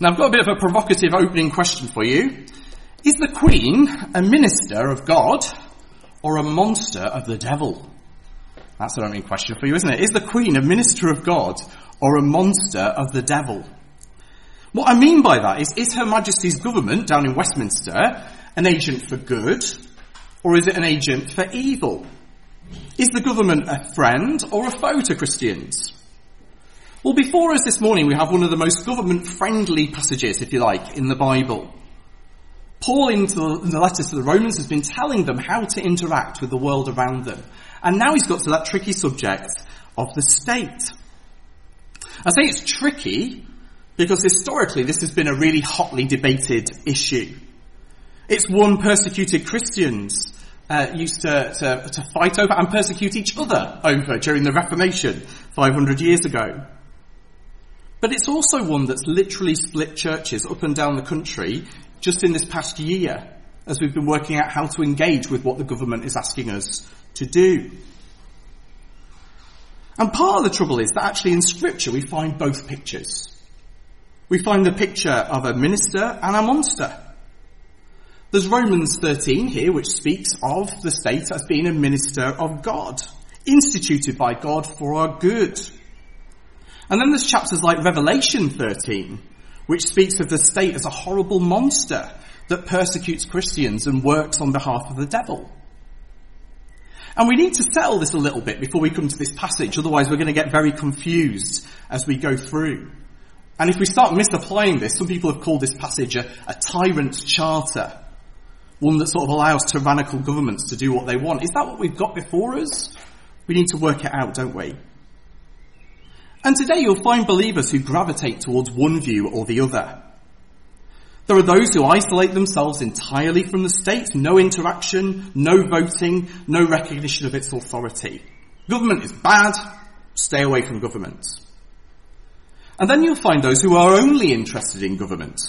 Now I've got a bit of a provocative opening question for you. Is the Queen a minister of God or a monster of the devil? That's an opening question for you, isn't it? Is the Queen a minister of God or a monster of the devil? What I mean by that is, is Her Majesty's government down in Westminster an agent for good or is it an agent for evil? Is the government a friend or a foe to Christians? Well, before us this morning, we have one of the most government friendly passages, if you like, in the Bible. Paul, in the letters to the Romans, has been telling them how to interact with the world around them. And now he's got to that tricky subject of the state. I say it's tricky because historically this has been a really hotly debated issue. It's one persecuted Christians uh, used to, to, to fight over and persecute each other over during the Reformation 500 years ago. But it's also one that's literally split churches up and down the country just in this past year as we've been working out how to engage with what the government is asking us to do. And part of the trouble is that actually in scripture we find both pictures. We find the picture of a minister and a monster. There's Romans 13 here which speaks of the state as being a minister of God, instituted by God for our good. And then there's chapters like Revelation 13, which speaks of the state as a horrible monster that persecutes Christians and works on behalf of the devil. And we need to settle this a little bit before we come to this passage, otherwise we're going to get very confused as we go through. And if we start misapplying this, some people have called this passage a, a tyrant charter, one that sort of allows tyrannical governments to do what they want. Is that what we've got before us? We need to work it out, don't we? And today you'll find believers who gravitate towards one view or the other. There are those who isolate themselves entirely from the state, no interaction, no voting, no recognition of its authority. Government is bad, stay away from government. And then you'll find those who are only interested in government.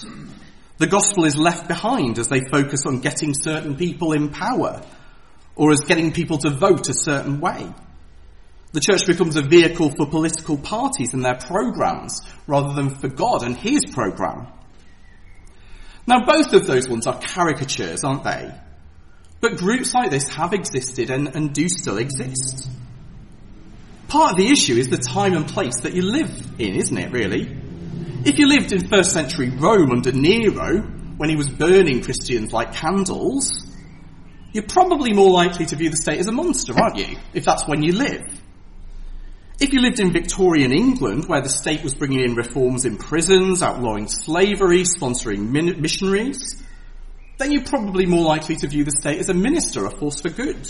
The gospel is left behind as they focus on getting certain people in power, or as getting people to vote a certain way. The church becomes a vehicle for political parties and their programs rather than for God and His program. Now both of those ones are caricatures, aren't they? But groups like this have existed and, and do still exist. Part of the issue is the time and place that you live in, isn't it, really? If you lived in first century Rome under Nero, when he was burning Christians like candles, you're probably more likely to view the state as a monster, aren't you? If that's when you live. If you lived in Victorian England, where the state was bringing in reforms in prisons, outlawing slavery, sponsoring min- missionaries, then you're probably more likely to view the state as a minister, a force for good.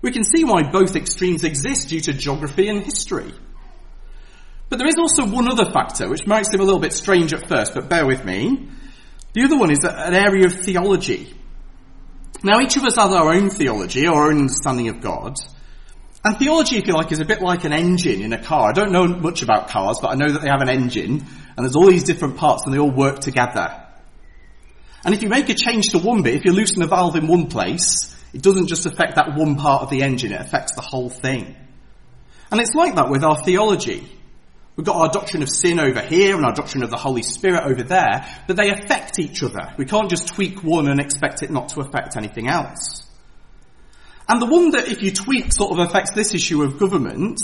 We can see why both extremes exist due to geography and history. But there is also one other factor, which might seem a little bit strange at first, but bear with me. The other one is an area of theology. Now each of us has our own theology, our own understanding of God, and theology, if you like, is a bit like an engine in a car. I don't know much about cars, but I know that they have an engine, and there's all these different parts, and they all work together. And if you make a change to one bit, if you loosen a valve in one place, it doesn't just affect that one part of the engine, it affects the whole thing. And it's like that with our theology. We've got our doctrine of sin over here and our doctrine of the Holy Spirit over there, but they affect each other. We can't just tweak one and expect it not to affect anything else. And the one that, if you tweak, sort of affects this issue of government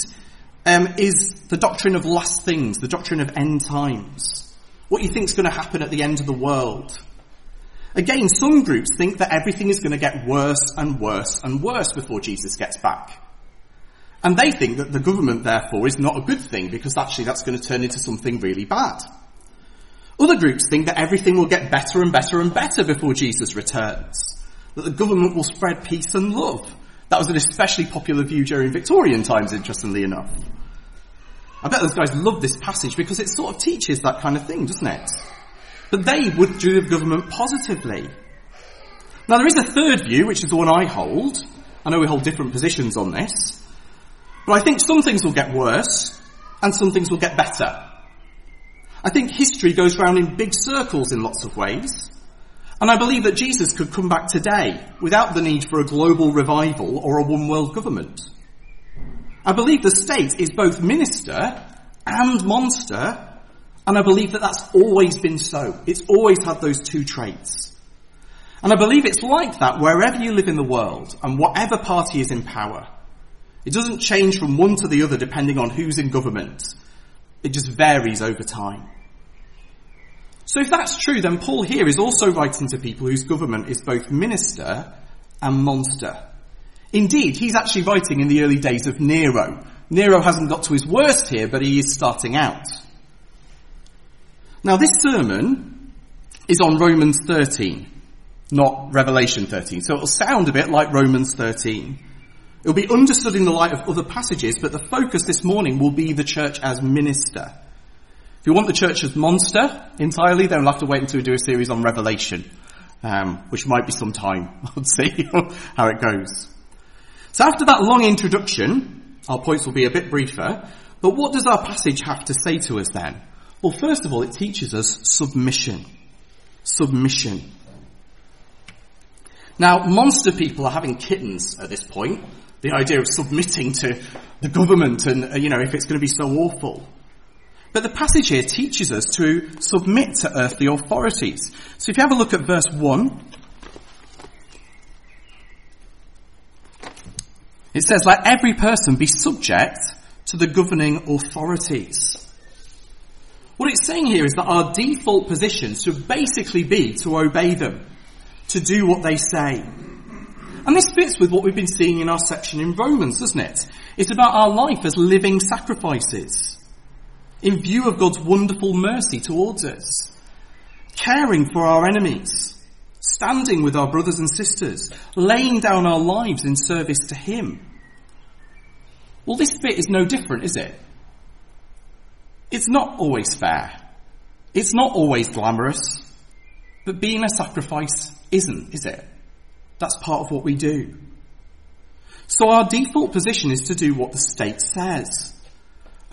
um, is the doctrine of last things, the doctrine of end times. What you think is going to happen at the end of the world. Again, some groups think that everything is going to get worse and worse and worse before Jesus gets back. And they think that the government, therefore, is not a good thing because actually that's going to turn into something really bad. Other groups think that everything will get better and better and better before Jesus returns that the government will spread peace and love. That was an especially popular view during Victorian times, interestingly enough. I bet those guys love this passage because it sort of teaches that kind of thing, doesn't it? But they would view the government positively. Now there is a third view, which is the one I hold. I know we hold different positions on this. But I think some things will get worse and some things will get better. I think history goes round in big circles in lots of ways. And I believe that Jesus could come back today without the need for a global revival or a one world government. I believe the state is both minister and monster, And I believe that that's always been so. It's always had those two traits. And I believe it's like that wherever you live in the world and whatever party is in power. It doesn't change from one to the other depending on who's in government. It just varies over time. So if that's true, then Paul here is also writing to people whose government is both minister and monster. Indeed, he's actually writing in the early days of Nero. Nero hasn't got to his worst here, but he is starting out. Now this sermon is on Romans 13, not Revelation 13. So it'll sound a bit like Romans 13. It'll be understood in the light of other passages, but the focus this morning will be the church as minister. If you want the church as monster entirely, then we'll have to wait until we do a series on Revelation, um, which might be some time. We'll see how it goes. So after that long introduction, our points will be a bit briefer, but what does our passage have to say to us then? Well, first of all, it teaches us submission. Submission. Now, monster people are having kittens at this point. The idea of submitting to the government and, uh, you know, if it's going to be so awful. But the passage here teaches us to submit to earthly authorities. So if you have a look at verse 1, it says, let every person be subject to the governing authorities. What it's saying here is that our default position should basically be to obey them, to do what they say. And this fits with what we've been seeing in our section in Romans, doesn't it? It's about our life as living sacrifices in view of God's wonderful mercy towards us, caring for our enemies, standing with our brothers and sisters, laying down our lives in service to Him. Well, this bit is no different, is it? It's not always fair. It's not always glamorous. But being a sacrifice isn't, is it? That's part of what we do. So our default position is to do what the state says.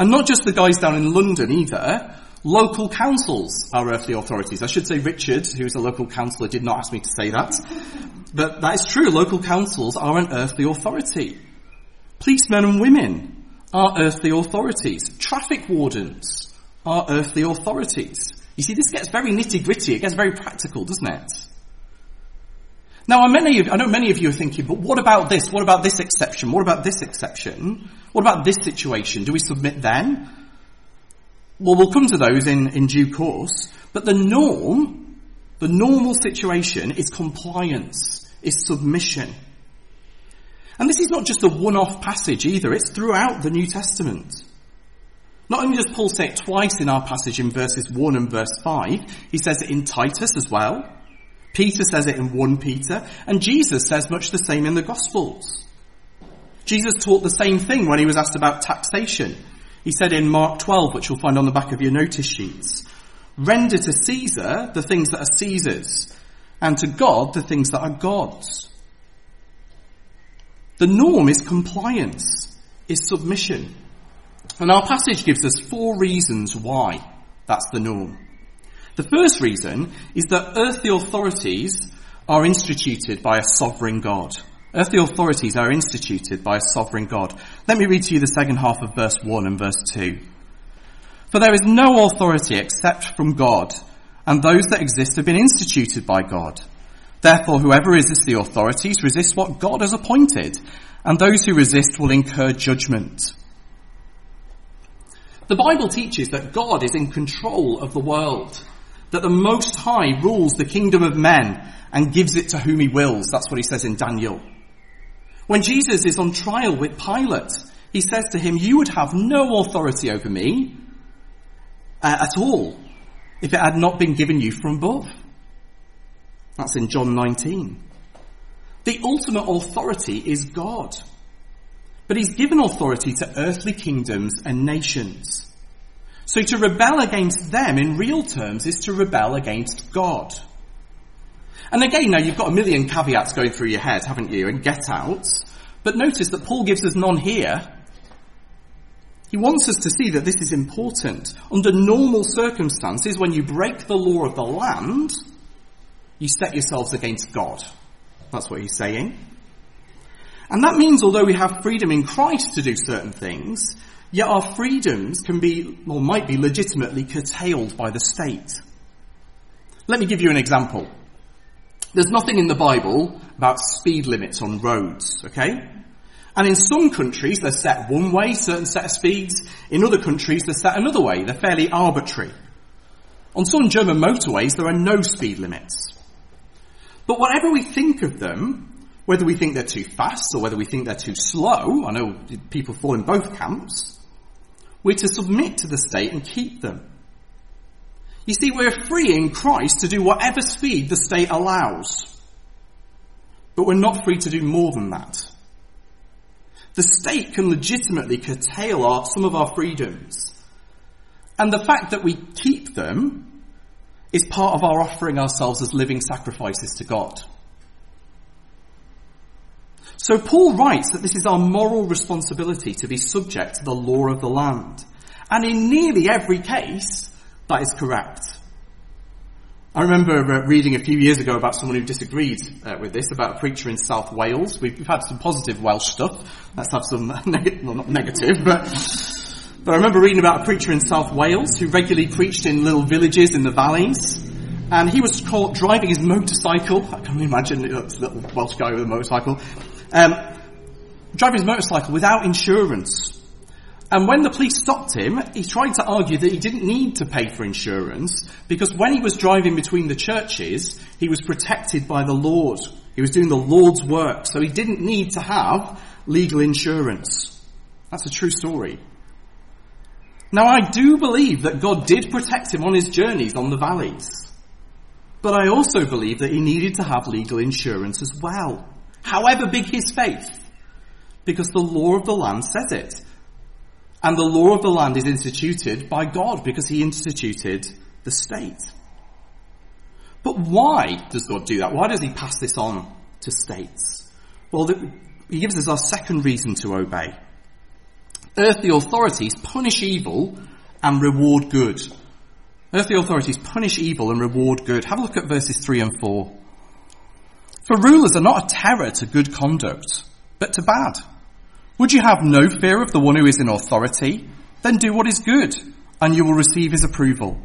And not just the guys down in London either. Local councils are earthly authorities. I should say Richard, who's a local councillor, did not ask me to say that. But that is true. Local councils are an earthly authority. Policemen and women are earthly authorities. Traffic wardens are earthly authorities. You see, this gets very nitty gritty. It gets very practical, doesn't it? Now, many of, I know many of you are thinking, but what about this? What about this exception? What about this exception? What about this situation? Do we submit then? Well, we'll come to those in, in due course. But the norm, the normal situation is compliance, is submission. And this is not just a one-off passage either, it's throughout the New Testament. Not only does Paul say it twice in our passage in verses 1 and verse 5, he says it in Titus as well. Peter says it in 1 Peter, and Jesus says much the same in the Gospels. Jesus taught the same thing when he was asked about taxation. He said in Mark 12, which you'll find on the back of your notice sheets, render to Caesar the things that are Caesar's, and to God the things that are God's. The norm is compliance, is submission. And our passage gives us four reasons why that's the norm. The first reason is that earthly authorities are instituted by a sovereign God. Earthly authorities are instituted by a sovereign God. Let me read to you the second half of verse 1 and verse 2. For there is no authority except from God, and those that exist have been instituted by God. Therefore, whoever resists the authorities resists what God has appointed, and those who resist will incur judgment. The Bible teaches that God is in control of the world, that the Most High rules the kingdom of men and gives it to whom he wills. That's what he says in Daniel. When Jesus is on trial with Pilate, he says to him, you would have no authority over me uh, at all if it had not been given you from above. That's in John 19. The ultimate authority is God. But he's given authority to earthly kingdoms and nations. So to rebel against them in real terms is to rebel against God. And again, now you've got a million caveats going through your head, haven't you, and get outs. But notice that Paul gives us none here. He wants us to see that this is important. Under normal circumstances, when you break the law of the land, you set yourselves against God. That's what he's saying. And that means although we have freedom in Christ to do certain things, Yet our freedoms can be, or might be legitimately curtailed by the state. Let me give you an example. There's nothing in the Bible about speed limits on roads, okay? And in some countries they're set one way, certain set of speeds. In other countries they're set another way. They're fairly arbitrary. On some German motorways there are no speed limits. But whatever we think of them, whether we think they're too fast or whether we think they're too slow, I know people fall in both camps, we're to submit to the state and keep them. You see, we're free in Christ to do whatever speed the state allows. But we're not free to do more than that. The state can legitimately curtail our, some of our freedoms. And the fact that we keep them is part of our offering ourselves as living sacrifices to God. So Paul writes that this is our moral responsibility to be subject to the law of the land. And in nearly every case, that is correct. I remember uh, reading a few years ago about someone who disagreed uh, with this, about a preacher in South Wales. We've, had some positive Welsh stuff. Let's have some, neg- well not negative, but, but I remember reading about a preacher in South Wales who regularly preached in little villages in the valleys. And he was caught driving his motorcycle. I can imagine this little Welsh guy with a motorcycle. Um, driving his motorcycle without insurance. And when the police stopped him, he tried to argue that he didn't need to pay for insurance because when he was driving between the churches, he was protected by the Lord. He was doing the Lord's work, so he didn't need to have legal insurance. That's a true story. Now I do believe that God did protect him on his journeys on the valleys. But I also believe that he needed to have legal insurance as well. However big his faith. Because the law of the land says it. And the law of the land is instituted by God because he instituted the state. But why does God do that? Why does he pass this on to states? Well, he gives us our second reason to obey. Earthly authorities punish evil and reward good. Earthly authorities punish evil and reward good. Have a look at verses 3 and 4. For rulers are not a terror to good conduct, but to bad. Would you have no fear of the one who is in authority? Then do what is good, and you will receive his approval.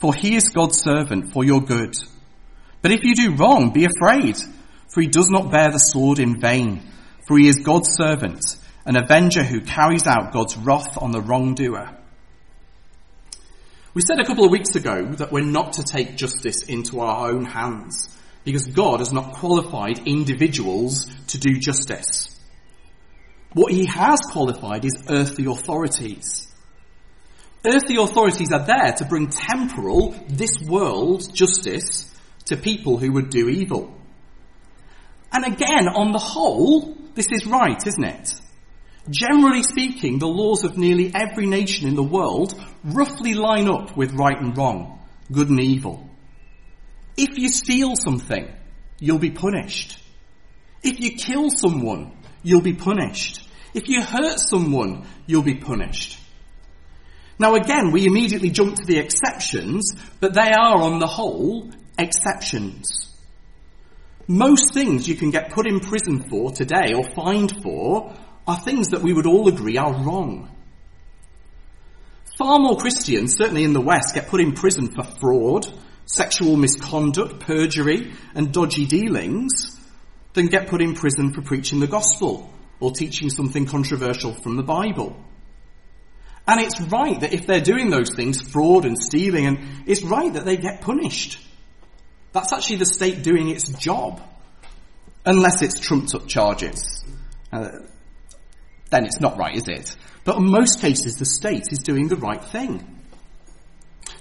For he is God's servant for your good. But if you do wrong, be afraid, for he does not bear the sword in vain, for he is God's servant, an avenger who carries out God's wrath on the wrongdoer. We said a couple of weeks ago that we're not to take justice into our own hands, because God has not qualified individuals to do justice. What he has qualified is earthly authorities. Earthly authorities are there to bring temporal, this world justice to people who would do evil. And again, on the whole, this is right, isn't it? Generally speaking, the laws of nearly every nation in the world roughly line up with right and wrong, good and evil. If you steal something, you'll be punished. If you kill someone, you'll be punished. If you hurt someone, you'll be punished. Now again, we immediately jump to the exceptions, but they are on the whole exceptions. Most things you can get put in prison for today or fined for are things that we would all agree are wrong. Far more Christians, certainly in the West, get put in prison for fraud, sexual misconduct, perjury, and dodgy dealings than get put in prison for preaching the gospel or teaching something controversial from the Bible. And it's right that if they're doing those things, fraud and stealing, and it's right that they get punished. That's actually the state doing its job. Unless it's trumped up charges. Uh, then it's not right, is it? But in most cases, the state is doing the right thing.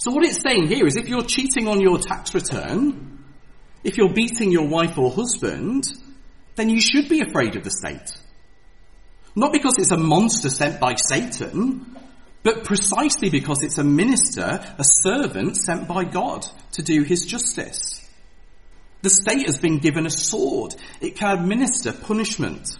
So what it's saying here is if you're cheating on your tax return, if you're beating your wife or husband, then you should be afraid of the state. Not because it's a monster sent by Satan, but precisely because it's a minister, a servant sent by God to do his justice. The state has been given a sword. It can administer punishment.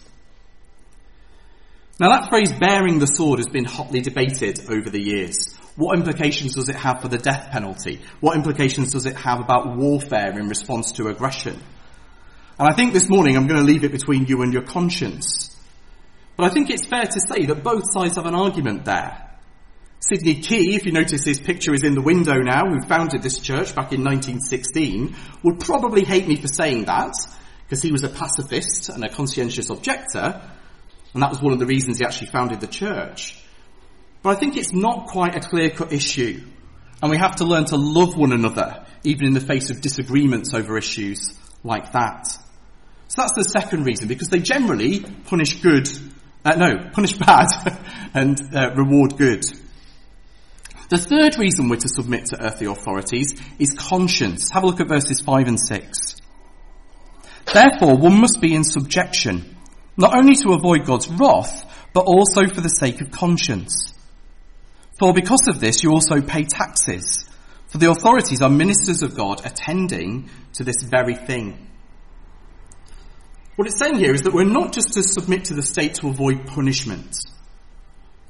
Now that phrase bearing the sword has been hotly debated over the years. What implications does it have for the death penalty? What implications does it have about warfare in response to aggression? And I think this morning I'm going to leave it between you and your conscience. But I think it's fair to say that both sides have an argument there. Sidney Key, if you notice his picture is in the window now, who founded this church back in 1916, would probably hate me for saying that, because he was a pacifist and a conscientious objector, and that was one of the reasons he actually founded the church. But I think it's not quite a clear-cut issue, and we have to learn to love one another, even in the face of disagreements over issues like that. So that's the second reason, because they generally punish good, uh, no, punish bad and uh, reward good. The third reason we're to submit to earthly authorities is conscience. Have a look at verses 5 and 6. Therefore, one must be in subjection, not only to avoid God's wrath, but also for the sake of conscience. For because of this, you also pay taxes, for the authorities are ministers of God attending to this very thing. What it's saying here is that we're not just to submit to the state to avoid punishment.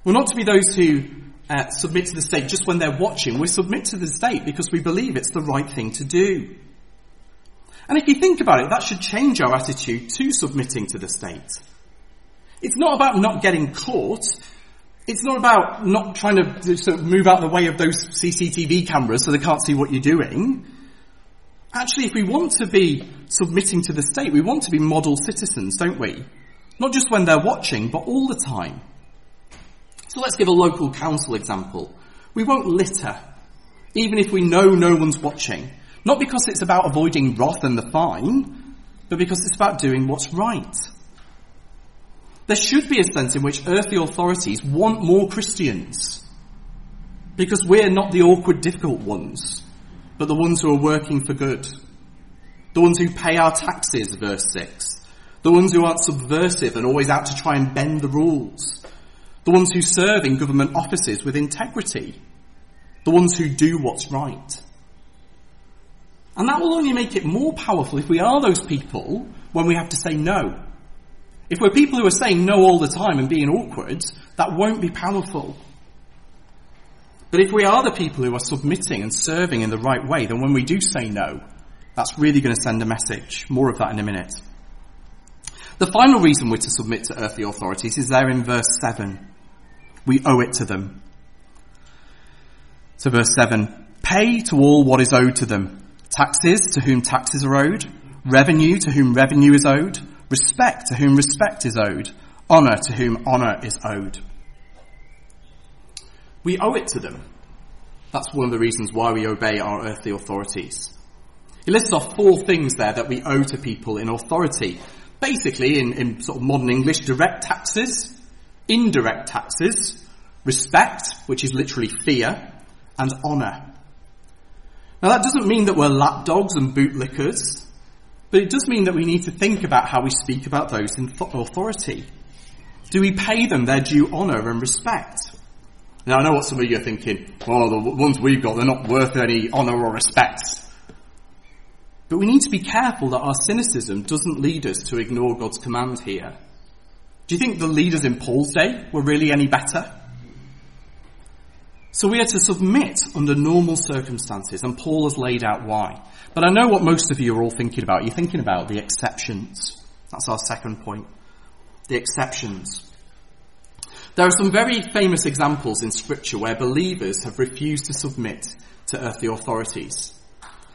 We're not to be those who uh, submit to the state just when they're watching. We submit to the state because we believe it's the right thing to do. And if you think about it, that should change our attitude to submitting to the state. It's not about not getting caught. It's not about not trying to sort of move out of the way of those CCTV cameras so they can't see what you're doing. Actually, if we want to be submitting to the state, we want to be model citizens, don't we? Not just when they're watching, but all the time. So let's give a local council example. We won't litter, even if we know no one's watching. Not because it's about avoiding wrath and the fine, but because it's about doing what's right. There should be a sense in which earthly authorities want more Christians. Because we're not the awkward, difficult ones, but the ones who are working for good. The ones who pay our taxes, verse 6. The ones who aren't subversive and always out to try and bend the rules. The ones who serve in government offices with integrity. The ones who do what's right. And that will only make it more powerful if we are those people when we have to say no. If we're people who are saying no all the time and being awkward, that won't be powerful. But if we are the people who are submitting and serving in the right way, then when we do say no, that's really going to send a message. More of that in a minute. The final reason we're to submit to earthly authorities is there in verse 7. We owe it to them. So verse 7, pay to all what is owed to them. Taxes to whom taxes are owed, revenue to whom revenue is owed, respect to whom respect is owed, honour to whom honour is owed. We owe it to them. That's one of the reasons why we obey our earthly authorities. He lists off four things there that we owe to people in authority. Basically, in, in sort of modern English, direct taxes, indirect taxes, respect, which is literally fear, and honour. Now that doesn't mean that we're lapdogs and bootlickers, but it does mean that we need to think about how we speak about those in authority. Do we pay them their due honour and respect? Now I know what some of you are thinking, well the ones we've got, they're not worth any honour or respect. But we need to be careful that our cynicism doesn't lead us to ignore God's command here. Do you think the leaders in Paul's day were really any better? So we are to submit under normal circumstances, and Paul has laid out why. But I know what most of you are all thinking about. You're thinking about the exceptions. That's our second point. The exceptions. There are some very famous examples in scripture where believers have refused to submit to earthly authorities.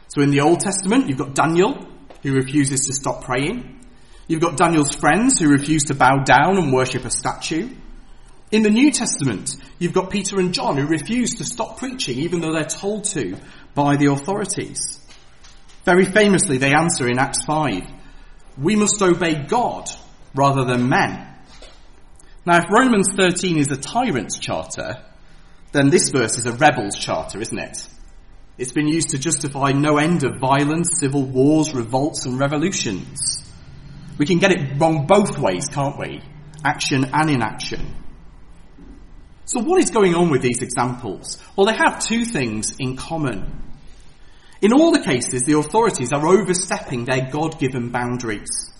So in the Old Testament, you've got Daniel, who refuses to stop praying. You've got Daniel's friends who refuse to bow down and worship a statue. In the New Testament, you've got Peter and John who refuse to stop preaching even though they're told to by the authorities. Very famously, they answer in Acts 5, we must obey God rather than men. Now, if Romans 13 is a tyrant's charter, then this verse is a rebel's charter, isn't it? It's been used to justify no end of violence, civil wars, revolts and revolutions. We can get it wrong both ways, can't we? Action and inaction. So what is going on with these examples? Well, they have two things in common. In all the cases, the authorities are overstepping their God-given boundaries.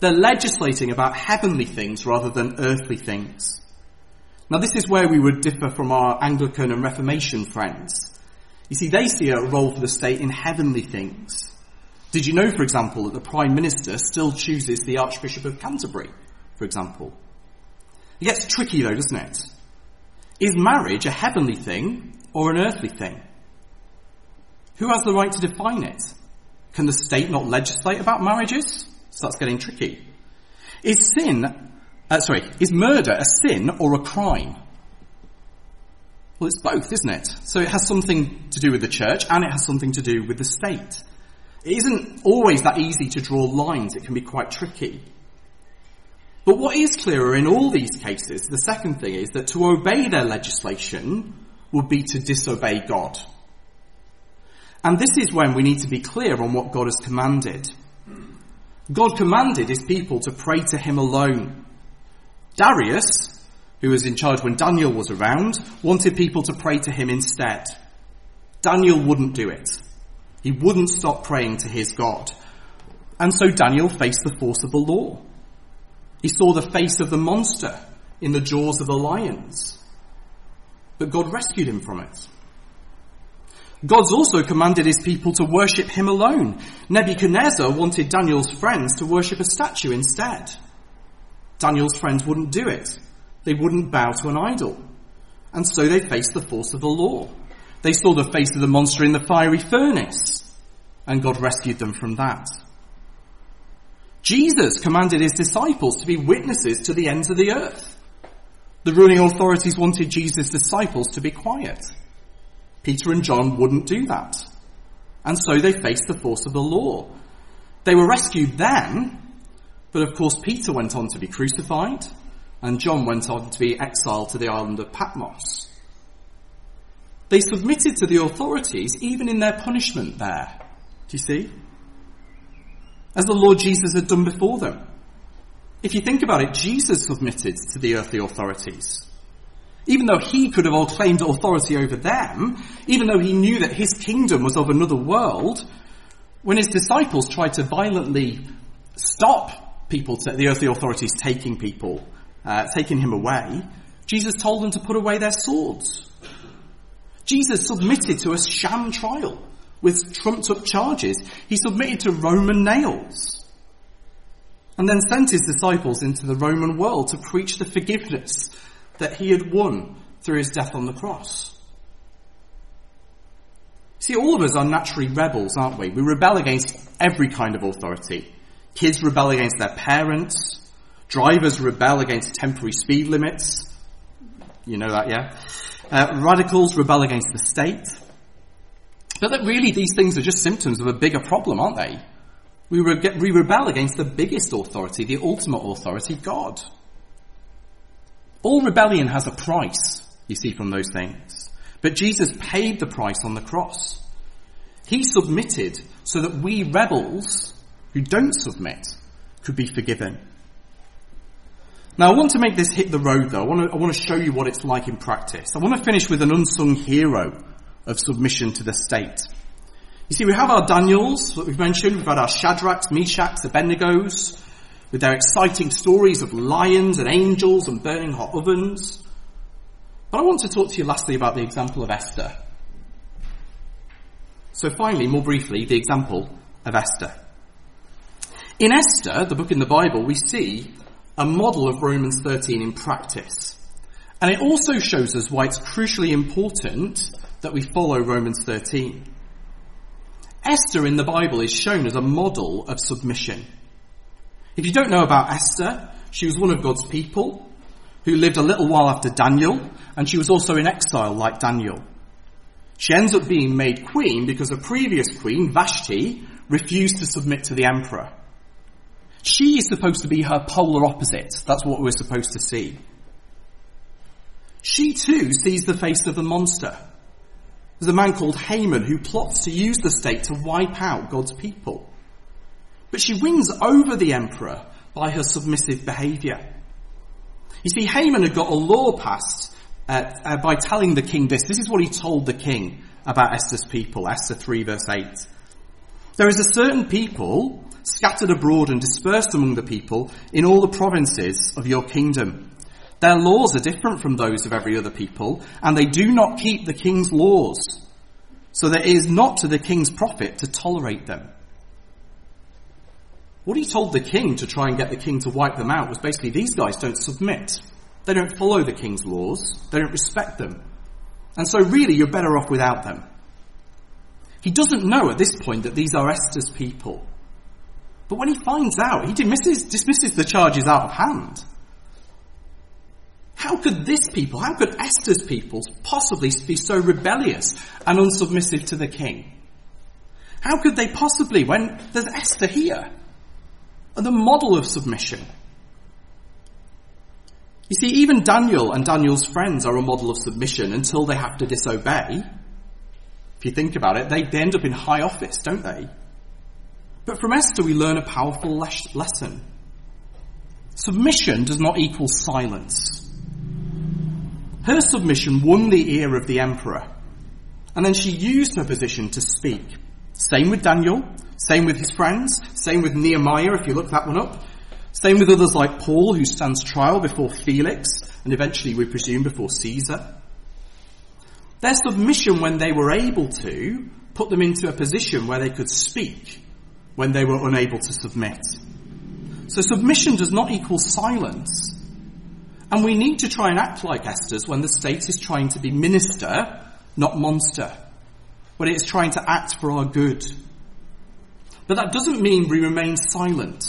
They're legislating about heavenly things rather than earthly things. Now this is where we would differ from our Anglican and Reformation friends. You see, they see a role for the state in heavenly things. Did you know, for example, that the Prime Minister still chooses the Archbishop of Canterbury, for example? It gets tricky though, doesn't it? Is marriage a heavenly thing or an earthly thing? Who has the right to define it? Can the state not legislate about marriages? So that's getting tricky. Is sin, uh, sorry, is murder a sin or a crime? Well, it's both, isn't it? So it has something to do with the church and it has something to do with the state. It isn't always that easy to draw lines. It can be quite tricky. But what is clearer in all these cases, the second thing is that to obey their legislation would be to disobey God. And this is when we need to be clear on what God has commanded. God commanded his people to pray to him alone. Darius, who was in charge when Daniel was around, wanted people to pray to him instead. Daniel wouldn't do it. He wouldn't stop praying to his God. And so Daniel faced the force of the law. He saw the face of the monster in the jaws of the lions. But God rescued him from it. God's also commanded his people to worship him alone. Nebuchadnezzar wanted Daniel's friends to worship a statue instead. Daniel's friends wouldn't do it. They wouldn't bow to an idol. And so they faced the force of the law. They saw the face of the monster in the fiery furnace. And God rescued them from that. Jesus commanded his disciples to be witnesses to the ends of the earth. The ruling authorities wanted Jesus' disciples to be quiet. Peter and John wouldn't do that. And so they faced the force of the law. They were rescued then, but of course Peter went on to be crucified, and John went on to be exiled to the island of Patmos. They submitted to the authorities even in their punishment there. Do you see? As the Lord Jesus had done before them. If you think about it, Jesus submitted to the earthly authorities. Even though he could have all claimed authority over them, even though he knew that his kingdom was of another world, when his disciples tried to violently stop people, to, the earthly authorities taking people, uh, taking him away, Jesus told them to put away their swords. Jesus submitted to a sham trial with trumped up charges. He submitted to Roman nails. And then sent his disciples into the Roman world to preach the forgiveness that he had won through his death on the cross. See, all of us are naturally rebels, aren't we? We rebel against every kind of authority. Kids rebel against their parents. Drivers rebel against temporary speed limits. You know that, yeah? Uh, radicals rebel against the state. But that really these things are just symptoms of a bigger problem, aren't they? We, we rebel against the biggest authority, the ultimate authority, God. All rebellion has a price, you see from those things. But Jesus paid the price on the cross. He submitted so that we rebels who don't submit could be forgiven. Now I want to make this hit the road though. I want to, I want to show you what it's like in practice. I want to finish with an unsung hero of submission to the state. You see, we have our Daniels that we've mentioned. We've had our Shadrachs, Meshachs, Abednego's with their exciting stories of lions and angels and burning hot ovens. But I want to talk to you lastly about the example of Esther. So finally, more briefly, the example of Esther. In Esther, the book in the Bible, we see a model of Romans 13 in practice. And it also shows us why it's crucially important that we follow Romans 13. Esther in the Bible is shown as a model of submission. If you don't know about Esther, she was one of God's people who lived a little while after Daniel, and she was also in exile like Daniel. She ends up being made queen because a previous queen, Vashti, refused to submit to the emperor. She is supposed to be her polar opposite. That's what we're supposed to see. She too sees the face of the monster. There's a man called Haman who plots to use the state to wipe out God's people. But she wins over the emperor by her submissive behaviour. You see, Haman had got a law passed uh, uh, by telling the king this. This is what he told the king about Esther's people, Esther 3 verse 8. There is a certain people scattered abroad and dispersed among the people in all the provinces of your kingdom. Their laws are different from those of every other people, and they do not keep the king's laws. So that it is not to the king's profit to tolerate them. What he told the king to try and get the king to wipe them out was basically these guys don't submit. They don't follow the king's laws. They don't respect them. And so really you're better off without them. He doesn't know at this point that these are Esther's people. But when he finds out, he dismisses, dismisses the charges out of hand. How could this people, how could Esther's people possibly be so rebellious and unsubmissive to the king? How could they possibly, when there's Esther here, the model of submission? You see, even Daniel and Daniel's friends are a model of submission until they have to disobey. If you think about it, they, they end up in high office, don't they? But from Esther, we learn a powerful lesson. Submission does not equal silence. Her submission won the ear of the emperor, and then she used her position to speak. Same with Daniel, same with his friends, same with Nehemiah, if you look that one up. Same with others like Paul, who stands trial before Felix, and eventually, we presume, before Caesar. Their submission, when they were able to, put them into a position where they could speak when they were unable to submit. So submission does not equal silence. And we need to try and act like Esther's when the state is trying to be minister, not monster. When it is trying to act for our good. But that doesn't mean we remain silent.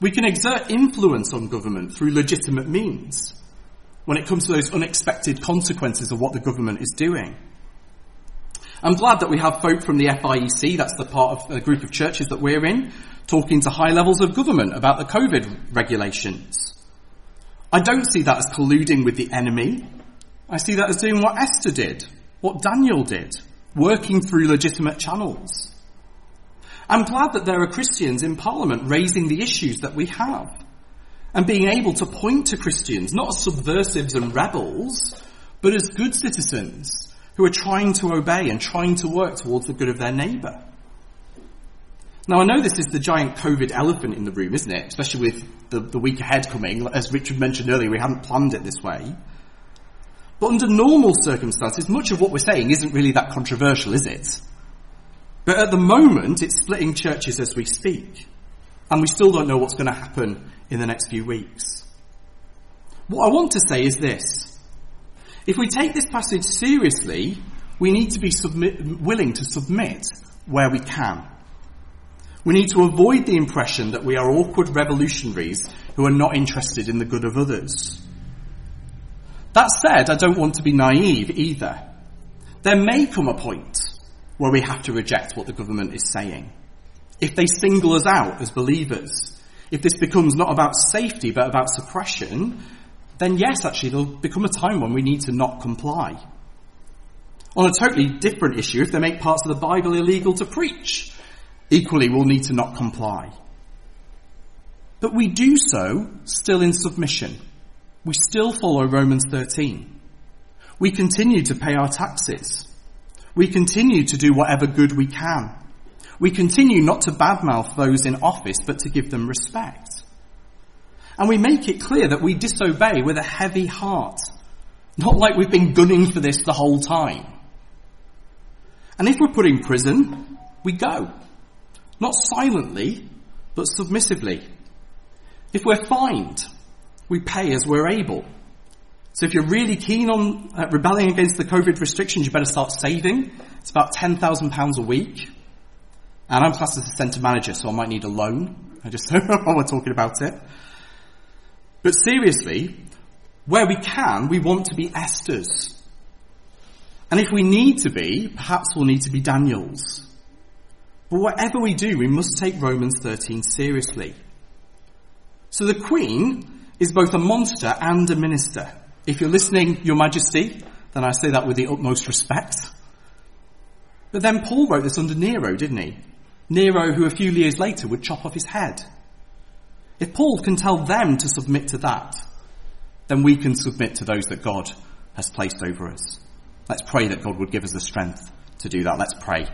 We can exert influence on government through legitimate means when it comes to those unexpected consequences of what the government is doing. I'm glad that we have folk from the FIEC, that's the part of the group of churches that we're in, talking to high levels of government about the COVID regulations. I don't see that as colluding with the enemy. I see that as doing what Esther did, what Daniel did, working through legitimate channels. I'm glad that there are Christians in Parliament raising the issues that we have and being able to point to Christians, not as subversives and rebels, but as good citizens who are trying to obey and trying to work towards the good of their neighbour. Now, I know this is the giant COVID elephant in the room, isn't it? Especially with the, the week ahead coming. As Richard mentioned earlier, we hadn't planned it this way. But under normal circumstances, much of what we're saying isn't really that controversial, is it? But at the moment, it's splitting churches as we speak. And we still don't know what's going to happen in the next few weeks. What I want to say is this. If we take this passage seriously, we need to be submit, willing to submit where we can. We need to avoid the impression that we are awkward revolutionaries who are not interested in the good of others. That said, I don't want to be naive either. There may come a point where we have to reject what the government is saying. If they single us out as believers, if this becomes not about safety but about suppression, then yes, actually, there'll become a time when we need to not comply. On a totally different issue, if they make parts of the Bible illegal to preach, equally we'll need to not comply. But we do so still in submission. We still follow Romans 13. We continue to pay our taxes. We continue to do whatever good we can. We continue not to badmouth those in office, but to give them respect. And we make it clear that we disobey with a heavy heart. Not like we've been gunning for this the whole time. And if we're put in prison, we go. Not silently, but submissively. If we're fined, we pay as we're able. So if you're really keen on uh, rebelling against the COVID restrictions, you better start saving. It's about £10,000 a week. And I'm classed as a centre manager, so I might need a loan. I just don't know while we're talking about it. But seriously, where we can, we want to be Esther's. And if we need to be, perhaps we'll need to be Daniel's. But whatever we do, we must take Romans 13 seriously. So the Queen is both a monster and a minister. If you're listening, Your Majesty, then I say that with the utmost respect. But then Paul wrote this under Nero, didn't he? Nero, who a few years later would chop off his head. If Paul can tell them to submit to that, then we can submit to those that God has placed over us. Let's pray that God would give us the strength to do that. Let's pray.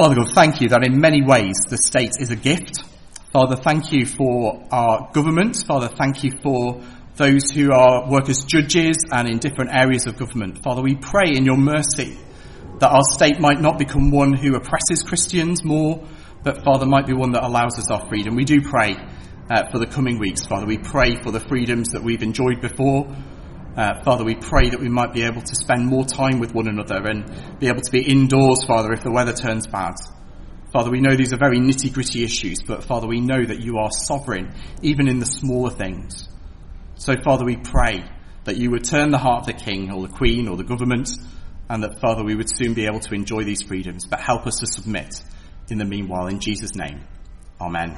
Father God, thank you that in many ways the state is a gift. Father, thank you for our government. Father, thank you for those who are work as judges and in different areas of government. Father, we pray in your mercy that our state might not become one who oppresses Christians more, but Father, might be one that allows us our freedom. We do pray uh, for the coming weeks. Father, we pray for the freedoms that we've enjoyed before. Uh, Father, we pray that we might be able to spend more time with one another and be able to be indoors, Father, if the weather turns bad. Father, we know these are very nitty gritty issues, but Father, we know that you are sovereign, even in the smaller things. So, Father, we pray that you would turn the heart of the King or the Queen or the government, and that, Father, we would soon be able to enjoy these freedoms, but help us to submit in the meanwhile. In Jesus' name, Amen.